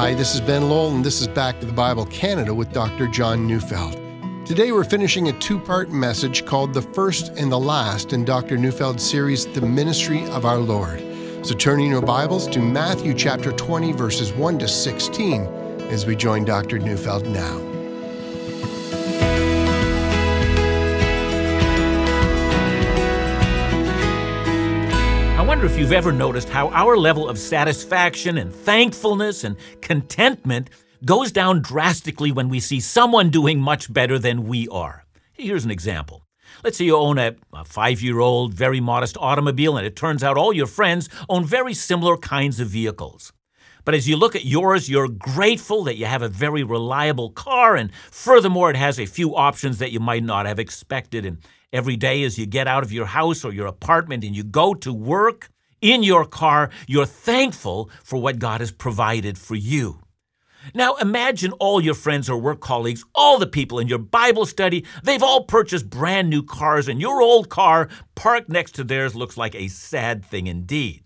Hi, this is Ben Lowell, and this is Back to the Bible Canada with Dr. John Neufeld. Today we're finishing a two part message called The First and the Last in Dr. Neufeld's series, The Ministry of Our Lord. So turn in your Bibles to Matthew chapter 20, verses 1 to 16, as we join Dr. Neufeld now. If you've ever noticed how our level of satisfaction and thankfulness and contentment goes down drastically when we see someone doing much better than we are. Here's an example. Let's say you own a, a five year old, very modest automobile, and it turns out all your friends own very similar kinds of vehicles. But as you look at yours, you're grateful that you have a very reliable car, and furthermore, it has a few options that you might not have expected. And Every day, as you get out of your house or your apartment and you go to work in your car, you're thankful for what God has provided for you. Now imagine all your friends or work colleagues, all the people in your Bible study, they've all purchased brand new cars, and your old car parked next to theirs looks like a sad thing indeed.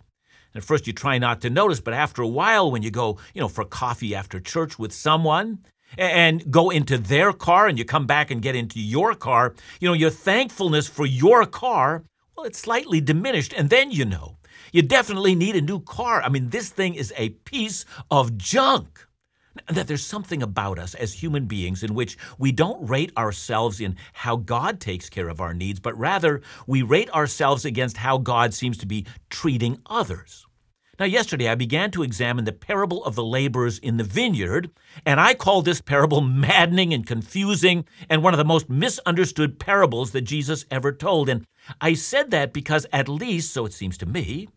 At first, you try not to notice, but after a while, when you go, you know, for coffee after church with someone, and go into their car and you come back and get into your car, you know, your thankfulness for your car, well, it's slightly diminished. And then you know, you definitely need a new car. I mean, this thing is a piece of junk. That there's something about us as human beings in which we don't rate ourselves in how God takes care of our needs, but rather we rate ourselves against how God seems to be treating others. Now, yesterday I began to examine the parable of the laborers in the vineyard, and I call this parable maddening and confusing and one of the most misunderstood parables that Jesus ever told. And I said that because, at least, so it seems to me,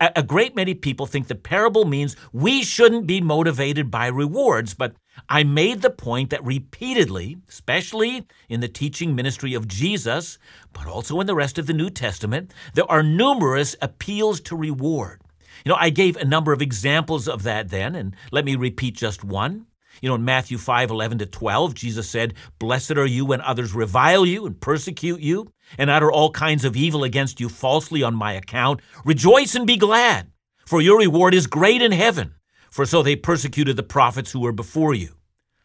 a great many people think the parable means we shouldn't be motivated by rewards, but I made the point that repeatedly, especially in the teaching ministry of Jesus, but also in the rest of the New Testament, there are numerous appeals to reward. You know, I gave a number of examples of that then, and let me repeat just one. You know, in Matthew 5 11 to 12, Jesus said, Blessed are you when others revile you and persecute you and utter all kinds of evil against you falsely on my account. Rejoice and be glad, for your reward is great in heaven, for so they persecuted the prophets who were before you.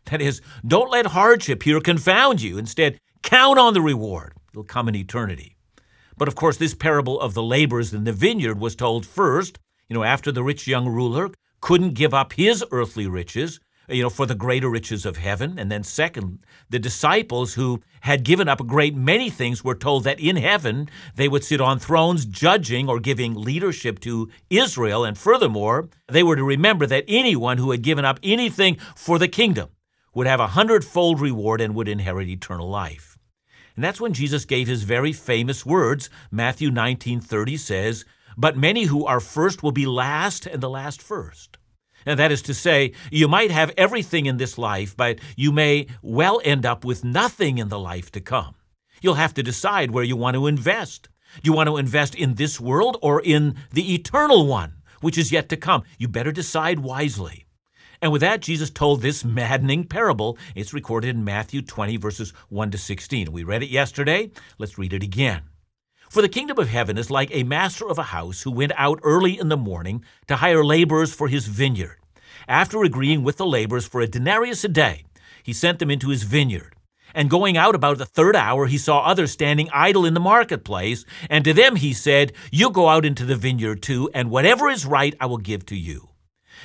That is, don't let hardship here confound you. Instead, count on the reward. It'll come in eternity. But of course, this parable of the laborers in the vineyard was told first you know, after the rich young ruler couldn't give up his earthly riches, you know, for the greater riches of heaven. And then, second, the disciples who had given up a great many things were told that in heaven they would sit on thrones judging or giving leadership to Israel. And furthermore, they were to remember that anyone who had given up anything for the kingdom would have a hundredfold reward and would inherit eternal life. And that's when Jesus gave his very famous words. Matthew 19:30 says, but many who are first will be last, and the last first. And that is to say, you might have everything in this life, but you may well end up with nothing in the life to come. You'll have to decide where you want to invest. Do you want to invest in this world or in the eternal one, which is yet to come? You better decide wisely. And with that, Jesus told this maddening parable. It's recorded in Matthew 20, verses 1 to 16. We read it yesterday. Let's read it again. For the kingdom of heaven is like a master of a house who went out early in the morning to hire laborers for his vineyard. After agreeing with the laborers for a denarius a day, he sent them into his vineyard. And going out about the third hour, he saw others standing idle in the marketplace. And to them he said, You go out into the vineyard too, and whatever is right I will give to you.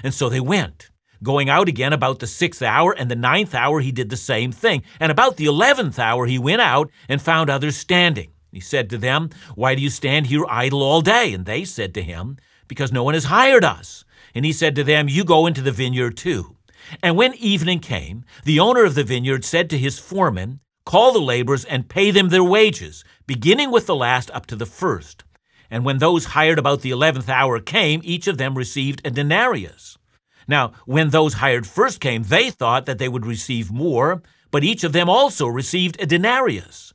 And so they went. Going out again about the sixth hour and the ninth hour, he did the same thing. And about the eleventh hour, he went out and found others standing he said to them, Why do you stand here idle all day? And they said to him, Because no one has hired us. And he said to them, You go into the vineyard too. And when evening came, the owner of the vineyard said to his foreman, Call the laborers and pay them their wages, beginning with the last up to the first. And when those hired about the eleventh hour came, each of them received a denarius. Now, when those hired first came, they thought that they would receive more, but each of them also received a denarius.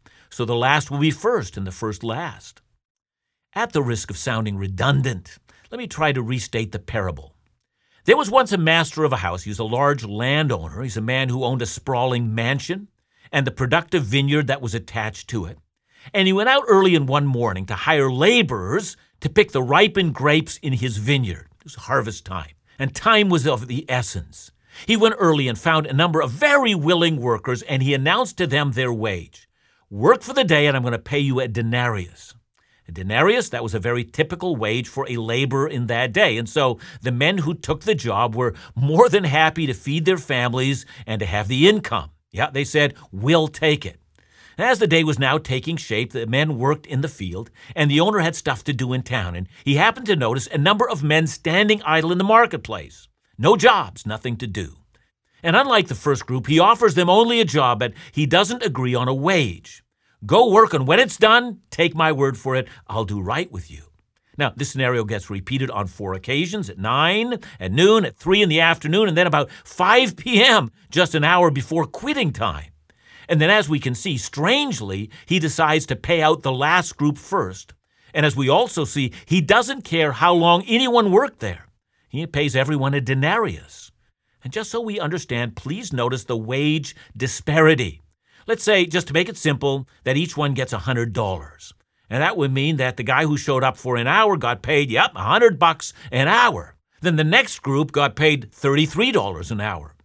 So the last will be first and the first last. At the risk of sounding redundant, let me try to restate the parable. There was once a master of a house. He was a large landowner. He's a man who owned a sprawling mansion and the productive vineyard that was attached to it. And he went out early in one morning to hire laborers to pick the ripened grapes in his vineyard. It was harvest time, and time was of the essence. He went early and found a number of very willing workers, and he announced to them their wage Work for the day, and I'm going to pay you a denarius. A denarius, that was a very typical wage for a laborer in that day. And so the men who took the job were more than happy to feed their families and to have the income. Yeah, they said, We'll take it. As the day was now taking shape, the men worked in the field, and the owner had stuff to do in town, and he happened to notice a number of men standing idle in the marketplace. No jobs, nothing to do. And unlike the first group, he offers them only a job, but he doesn't agree on a wage. Go work, and when it's done, take my word for it, I'll do right with you. Now, this scenario gets repeated on four occasions at 9, at noon, at 3 in the afternoon, and then about 5 p.m., just an hour before quitting time. And then, as we can see, strangely, he decides to pay out the last group first. And as we also see, he doesn't care how long anyone worked there. He pays everyone a denarius. And just so we understand, please notice the wage disparity. Let's say, just to make it simple, that each one gets $100. And that would mean that the guy who showed up for an hour got paid, yep, 100 bucks an hour. Then the next group got paid $33 an hour.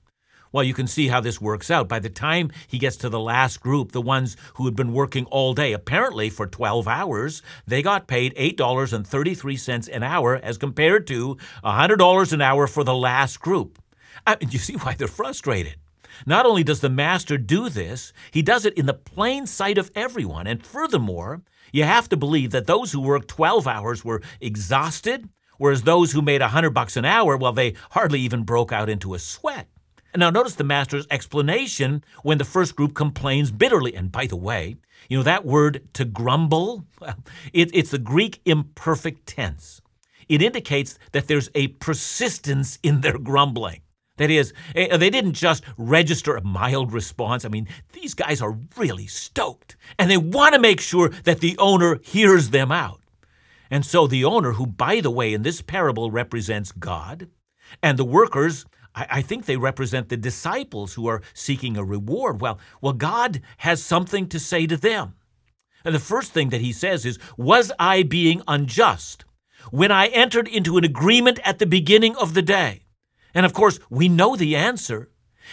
Well, you can see how this works out. By the time he gets to the last group, the ones who had been working all day, apparently for 12 hours, they got paid $8.33 an hour as compared to $100 an hour for the last group. I mean, you see why they're frustrated. Not only does the master do this, he does it in the plain sight of everyone. And furthermore, you have to believe that those who worked 12 hours were exhausted, whereas those who made 100 bucks an hour, well, they hardly even broke out into a sweat. Now, notice the master's explanation when the first group complains bitterly. And by the way, you know that word to grumble? Well, it, it's the Greek imperfect tense. It indicates that there's a persistence in their grumbling. That is, eh, they didn't just register a mild response. I mean, these guys are really stoked, and they want to make sure that the owner hears them out. And so the owner, who, by the way, in this parable represents God, and the workers I, I think they represent the disciples who are seeking a reward. Well, well, God has something to say to them. And the first thing that he says is, Was I being unjust when I entered into an agreement at the beginning of the day? And of course, we know the answer.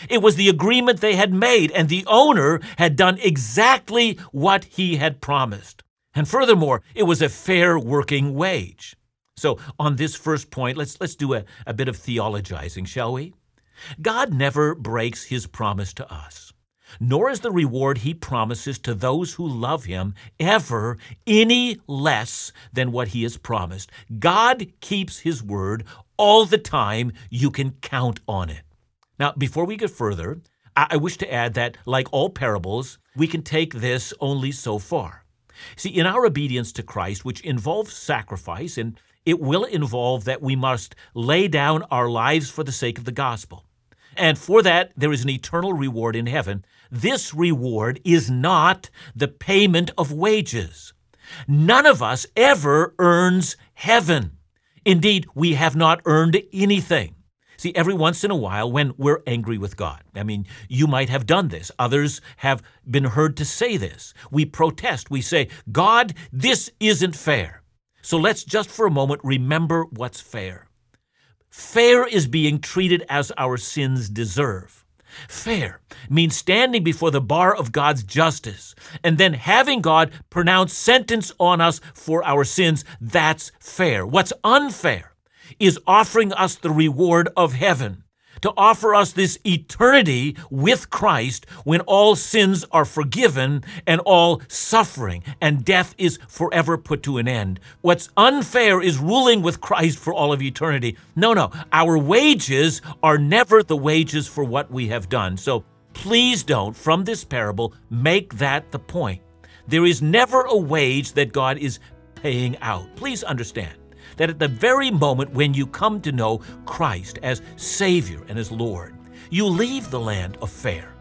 It was the agreement they had made, and the owner had done exactly what he had promised. And furthermore, it was a fair working wage. So, on this first point, let's, let's do a, a bit of theologizing, shall we? God never breaks his promise to us, nor is the reward he promises to those who love him ever any less than what he has promised. God keeps his word all the time. You can count on it. Now, before we get further, I wish to add that, like all parables, we can take this only so far. See, in our obedience to Christ, which involves sacrifice and it will involve that we must lay down our lives for the sake of the gospel. And for that, there is an eternal reward in heaven. This reward is not the payment of wages. None of us ever earns heaven. Indeed, we have not earned anything. See, every once in a while, when we're angry with God, I mean, you might have done this. Others have been heard to say this. We protest. We say, God, this isn't fair. So let's just for a moment remember what's fair. Fair is being treated as our sins deserve. Fair means standing before the bar of God's justice and then having God pronounce sentence on us for our sins. That's fair. What's unfair is offering us the reward of heaven to offer us this eternity with Christ when all sins are forgiven and all suffering and death is forever put to an end. What's unfair is ruling with Christ for all of eternity. No, no, our wages are never the wages for what we have done. So please don't, from this parable, make that the point. There is never a wage that God is paying out. Please understand. That at the very moment when you come to know Christ as Savior and as Lord, you leave the land of fair.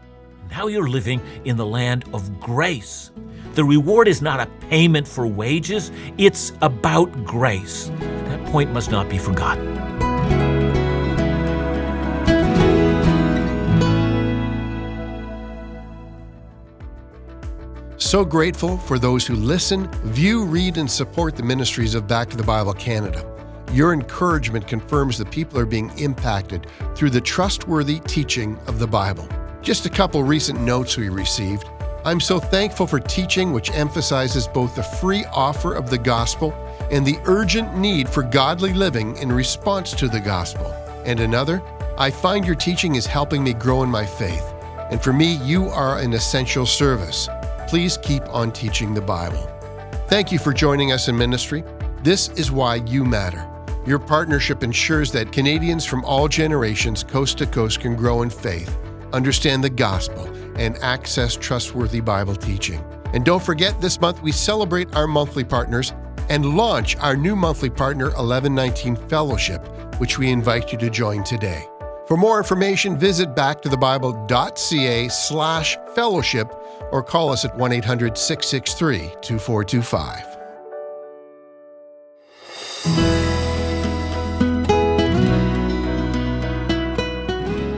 Now you're living in the land of grace. The reward is not a payment for wages, it's about grace. That point must not be forgotten. So grateful for those who listen, view, read, and support the ministries of Back to the Bible Canada. Your encouragement confirms that people are being impacted through the trustworthy teaching of the Bible. Just a couple recent notes we received. I'm so thankful for teaching which emphasizes both the free offer of the gospel and the urgent need for godly living in response to the gospel. And another, I find your teaching is helping me grow in my faith. And for me, you are an essential service please keep on teaching the Bible. Thank you for joining us in ministry. This is why you matter. Your partnership ensures that Canadians from all generations, coast to coast, can grow in faith, understand the gospel, and access trustworthy Bible teaching. And don't forget, this month we celebrate our monthly partners and launch our new monthly partner 1119 Fellowship, which we invite you to join today. For more information, visit backtothebible.ca slash fellowship or call us at 1 800 663 2425.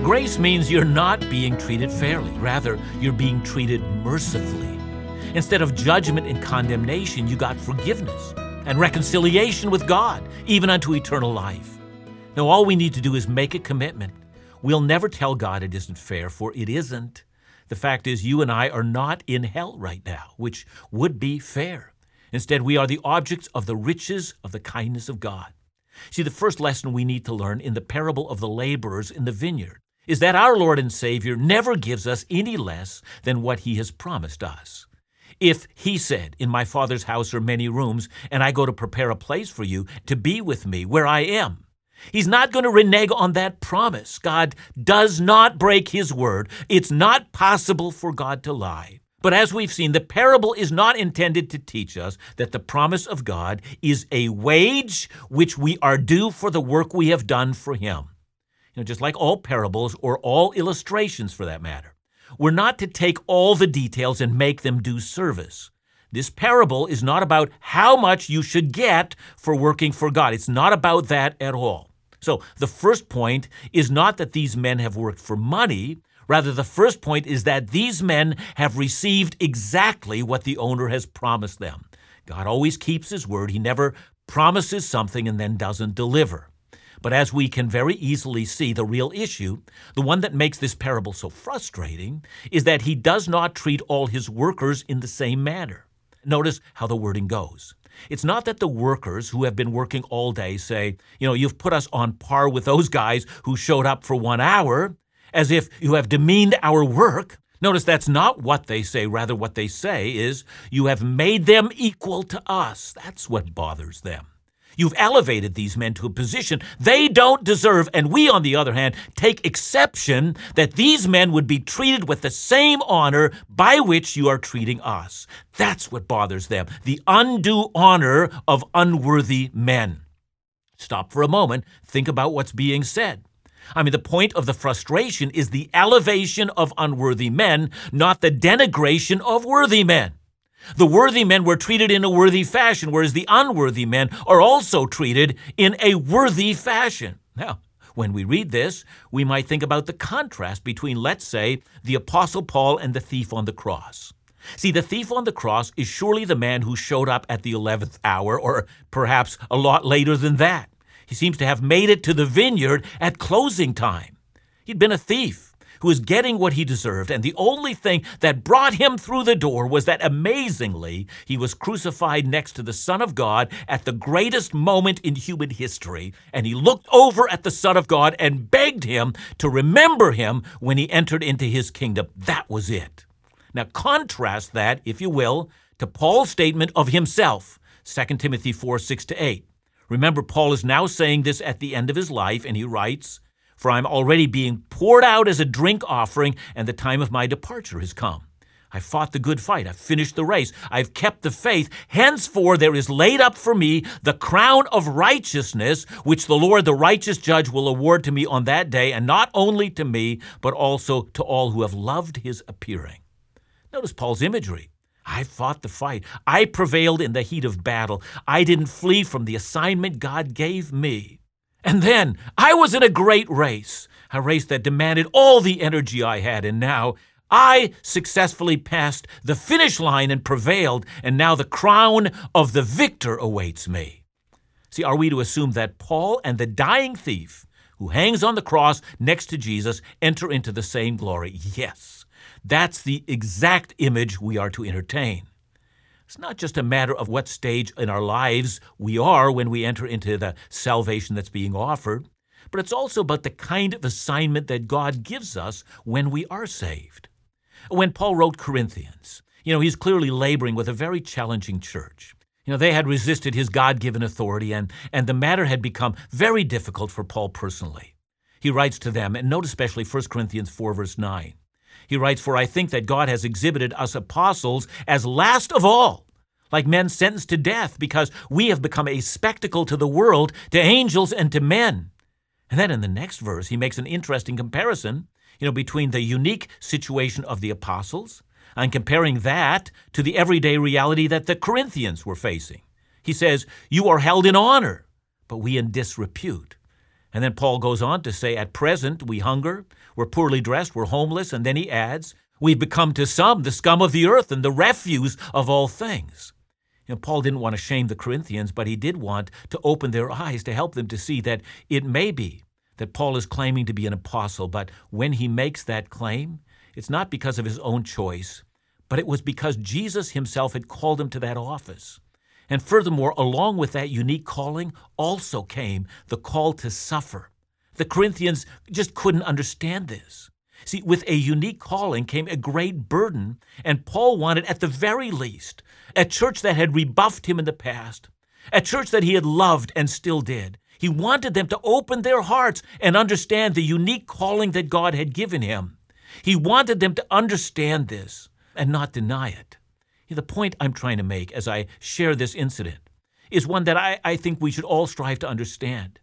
Grace means you're not being treated fairly. Rather, you're being treated mercifully. Instead of judgment and condemnation, you got forgiveness and reconciliation with God, even unto eternal life. Now, all we need to do is make a commitment. We'll never tell God it isn't fair, for it isn't. The fact is, you and I are not in hell right now, which would be fair. Instead, we are the objects of the riches of the kindness of God. See, the first lesson we need to learn in the parable of the laborers in the vineyard is that our Lord and Savior never gives us any less than what He has promised us. If He said, In my Father's house are many rooms, and I go to prepare a place for you to be with me where I am, He's not going to renege on that promise. God does not break his word. It's not possible for God to lie. But as we've seen, the parable is not intended to teach us that the promise of God is a wage which we are due for the work we have done for him. You know, just like all parables or all illustrations for that matter. We're not to take all the details and make them do service. This parable is not about how much you should get for working for God. It's not about that at all. So the first point is not that these men have worked for money. Rather, the first point is that these men have received exactly what the owner has promised them. God always keeps his word. He never promises something and then doesn't deliver. But as we can very easily see, the real issue, the one that makes this parable so frustrating, is that he does not treat all his workers in the same manner. Notice how the wording goes. It's not that the workers who have been working all day say, you know, you've put us on par with those guys who showed up for one hour, as if you have demeaned our work. Notice that's not what they say. Rather, what they say is, you have made them equal to us. That's what bothers them. You've elevated these men to a position they don't deserve, and we, on the other hand, take exception that these men would be treated with the same honor by which you are treating us. That's what bothers them the undue honor of unworthy men. Stop for a moment, think about what's being said. I mean, the point of the frustration is the elevation of unworthy men, not the denigration of worthy men. The worthy men were treated in a worthy fashion, whereas the unworthy men are also treated in a worthy fashion. Now, when we read this, we might think about the contrast between, let's say, the Apostle Paul and the thief on the cross. See, the thief on the cross is surely the man who showed up at the 11th hour, or perhaps a lot later than that. He seems to have made it to the vineyard at closing time. He'd been a thief who was getting what he deserved, and the only thing that brought him through the door was that amazingly he was crucified next to the Son of God at the greatest moment in human history, and he looked over at the Son of God and begged him to remember him when he entered into his kingdom. That was it. Now, contrast that, if you will, to Paul's statement of himself, 2 Timothy 4 6 to 8. Remember, Paul is now saying this at the end of his life, and he writes, for I am already being poured out as a drink offering, and the time of my departure has come. I fought the good fight. I've finished the race. I've kept the faith. Henceforth, there is laid up for me the crown of righteousness, which the Lord, the righteous judge, will award to me on that day, and not only to me, but also to all who have loved his appearing. Notice Paul's imagery. I fought the fight. I prevailed in the heat of battle. I didn't flee from the assignment God gave me. And then I was in a great race, a race that demanded all the energy I had, and now I successfully passed the finish line and prevailed, and now the crown of the victor awaits me. See, are we to assume that Paul and the dying thief who hangs on the cross next to Jesus enter into the same glory? Yes, that's the exact image we are to entertain. It's not just a matter of what stage in our lives we are when we enter into the salvation that's being offered, but it's also about the kind of assignment that God gives us when we are saved. When Paul wrote Corinthians, you know, he's clearly laboring with a very challenging church. You know, they had resisted his God given authority, and, and the matter had become very difficult for Paul personally. He writes to them, and note especially 1 Corinthians 4, verse 9. He writes, For I think that God has exhibited us apostles as last of all, like men sentenced to death, because we have become a spectacle to the world, to angels, and to men. And then in the next verse, he makes an interesting comparison you know, between the unique situation of the apostles and comparing that to the everyday reality that the Corinthians were facing. He says, You are held in honor, but we in disrepute. And then Paul goes on to say, At present we hunger, we're poorly dressed, we're homeless. And then he adds, We've become to some the scum of the earth and the refuse of all things. You know, Paul didn't want to shame the Corinthians, but he did want to open their eyes to help them to see that it may be that Paul is claiming to be an apostle, but when he makes that claim, it's not because of his own choice, but it was because Jesus himself had called him to that office. And furthermore, along with that unique calling also came the call to suffer. The Corinthians just couldn't understand this. See, with a unique calling came a great burden, and Paul wanted, at the very least, a church that had rebuffed him in the past, a church that he had loved and still did, he wanted them to open their hearts and understand the unique calling that God had given him. He wanted them to understand this and not deny it. The point I'm trying to make as I share this incident is one that I, I think we should all strive to understand.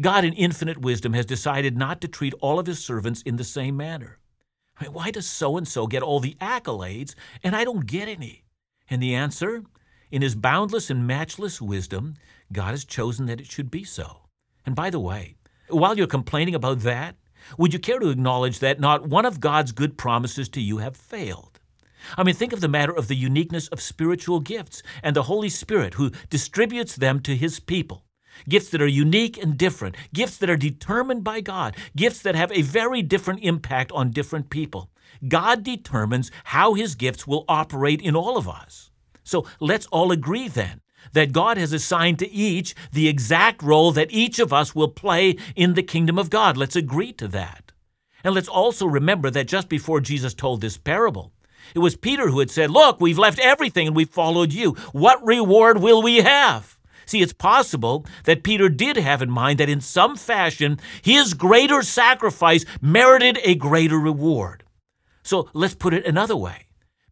God, in infinite wisdom, has decided not to treat all of his servants in the same manner. I mean, why does so and so get all the accolades and I don't get any? And the answer in his boundless and matchless wisdom, God has chosen that it should be so. And by the way, while you're complaining about that, would you care to acknowledge that not one of God's good promises to you have failed? I mean, think of the matter of the uniqueness of spiritual gifts and the Holy Spirit who distributes them to his people. Gifts that are unique and different, gifts that are determined by God, gifts that have a very different impact on different people. God determines how his gifts will operate in all of us. So let's all agree then that God has assigned to each the exact role that each of us will play in the kingdom of God. Let's agree to that. And let's also remember that just before Jesus told this parable, it was Peter who had said, Look, we've left everything and we've followed you. What reward will we have? See, it's possible that Peter did have in mind that in some fashion his greater sacrifice merited a greater reward. So let's put it another way.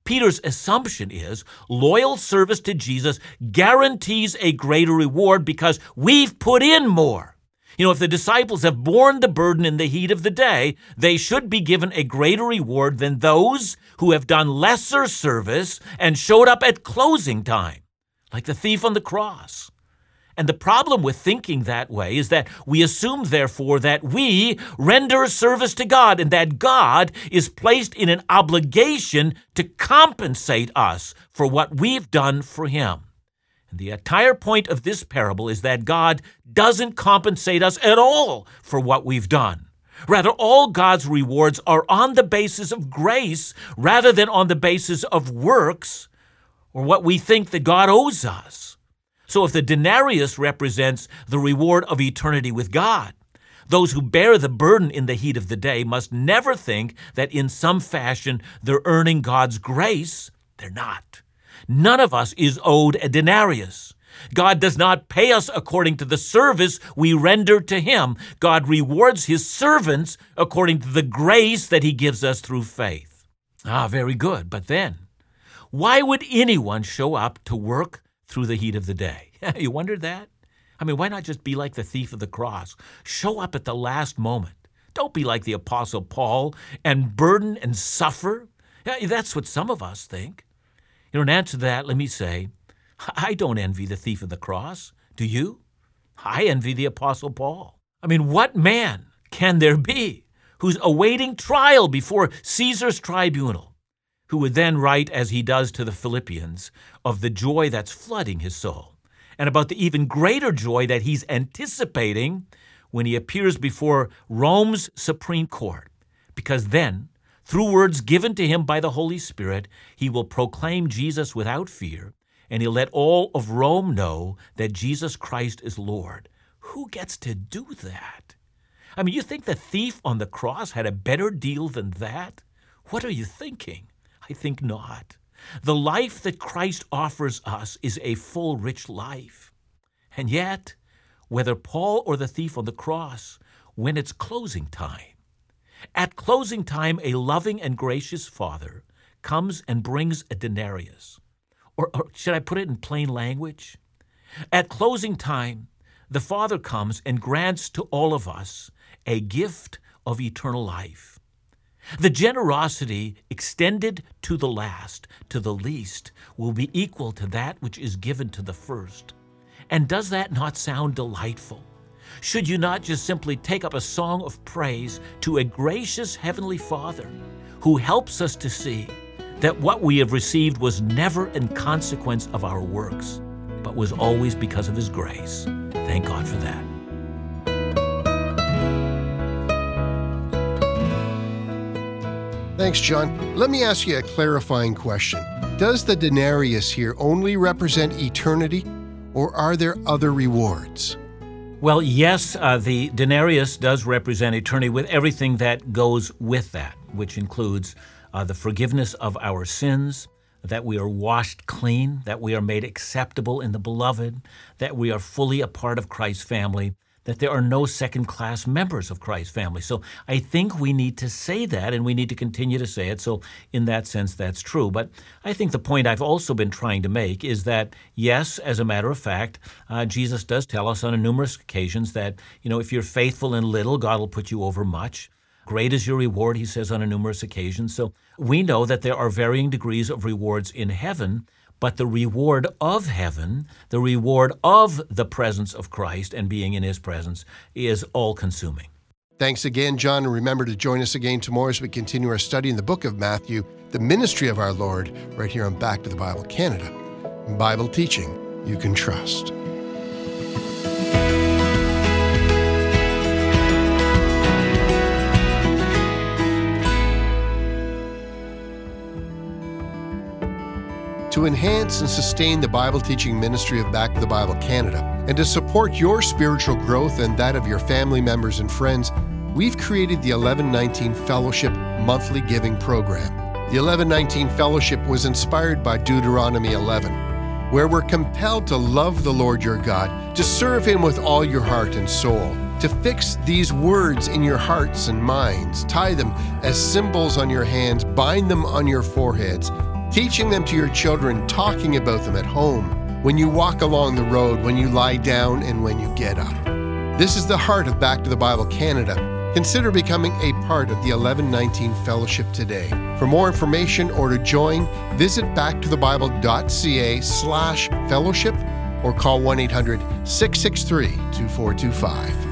Peter's assumption is loyal service to Jesus guarantees a greater reward because we've put in more. You know, if the disciples have borne the burden in the heat of the day, they should be given a greater reward than those who have done lesser service and showed up at closing time, like the thief on the cross. And the problem with thinking that way is that we assume, therefore, that we render service to God and that God is placed in an obligation to compensate us for what we've done for Him. And the entire point of this parable is that God doesn't compensate us at all for what we've done. Rather, all God's rewards are on the basis of grace rather than on the basis of works or what we think that God owes us. So if the denarius represents the reward of eternity with God, those who bear the burden in the heat of the day must never think that in some fashion they're earning God's grace. They're not. None of us is owed a denarius. God does not pay us according to the service we render to Him. God rewards His servants according to the grace that He gives us through faith. Ah, very good. But then, why would anyone show up to work through the heat of the day? you wondered that? I mean, why not just be like the thief of the cross? Show up at the last moment. Don't be like the Apostle Paul and burden and suffer. Yeah, that's what some of us think. You know, in answer to that, let me say, I don't envy the thief of the cross. Do you? I envy the Apostle Paul. I mean, what man can there be who's awaiting trial before Caesar's tribunal, who would then write, as he does to the Philippians, of the joy that's flooding his soul, and about the even greater joy that he's anticipating when he appears before Rome's Supreme Court, because then, through words given to him by the Holy Spirit, he will proclaim Jesus without fear, and he'll let all of Rome know that Jesus Christ is Lord. Who gets to do that? I mean, you think the thief on the cross had a better deal than that? What are you thinking? I think not. The life that Christ offers us is a full, rich life. And yet, whether Paul or the thief on the cross, when it's closing time, at closing time, a loving and gracious Father comes and brings a denarius. Or, or, should I put it in plain language? At closing time, the Father comes and grants to all of us a gift of eternal life. The generosity extended to the last, to the least, will be equal to that which is given to the first. And does that not sound delightful? Should you not just simply take up a song of praise to a gracious Heavenly Father who helps us to see that what we have received was never in consequence of our works, but was always because of His grace? Thank God for that. Thanks, John. Let me ask you a clarifying question. Does the denarius here only represent eternity, or are there other rewards? Well, yes, uh, the denarius does represent eternity with everything that goes with that, which includes uh, the forgiveness of our sins, that we are washed clean, that we are made acceptable in the beloved, that we are fully a part of Christ's family, that there are no second class members of Christ's family. So I think we need to say that and we need to continue to say it. So, in that sense, that's true. But I think the point I've also been trying to make is that, yes, as a matter of fact, uh, Jesus does tell us on numerous occasions that, you know, if you're faithful in little, God will put you over much. Great is your reward, he says on numerous occasions. So we know that there are varying degrees of rewards in heaven but the reward of heaven, the reward of the presence of Christ and being in his presence is all consuming. Thanks again, John, and remember to join us again tomorrow as we continue our study in the book of Matthew, the ministry of our Lord, right here on Back to the Bible Canada. Bible teaching you can trust. To enhance and sustain the Bible teaching ministry of Back to the Bible Canada, and to support your spiritual growth and that of your family members and friends, we've created the 1119 Fellowship monthly giving program. The 1119 Fellowship was inspired by Deuteronomy 11, where we're compelled to love the Lord your God, to serve Him with all your heart and soul, to fix these words in your hearts and minds, tie them as symbols on your hands, bind them on your foreheads teaching them to your children, talking about them at home, when you walk along the road, when you lie down, and when you get up. This is the heart of Back to the Bible Canada. Consider becoming a part of the 1119 Fellowship today. For more information or to join, visit backtothebible.ca slash fellowship or call 1 800 663 2425.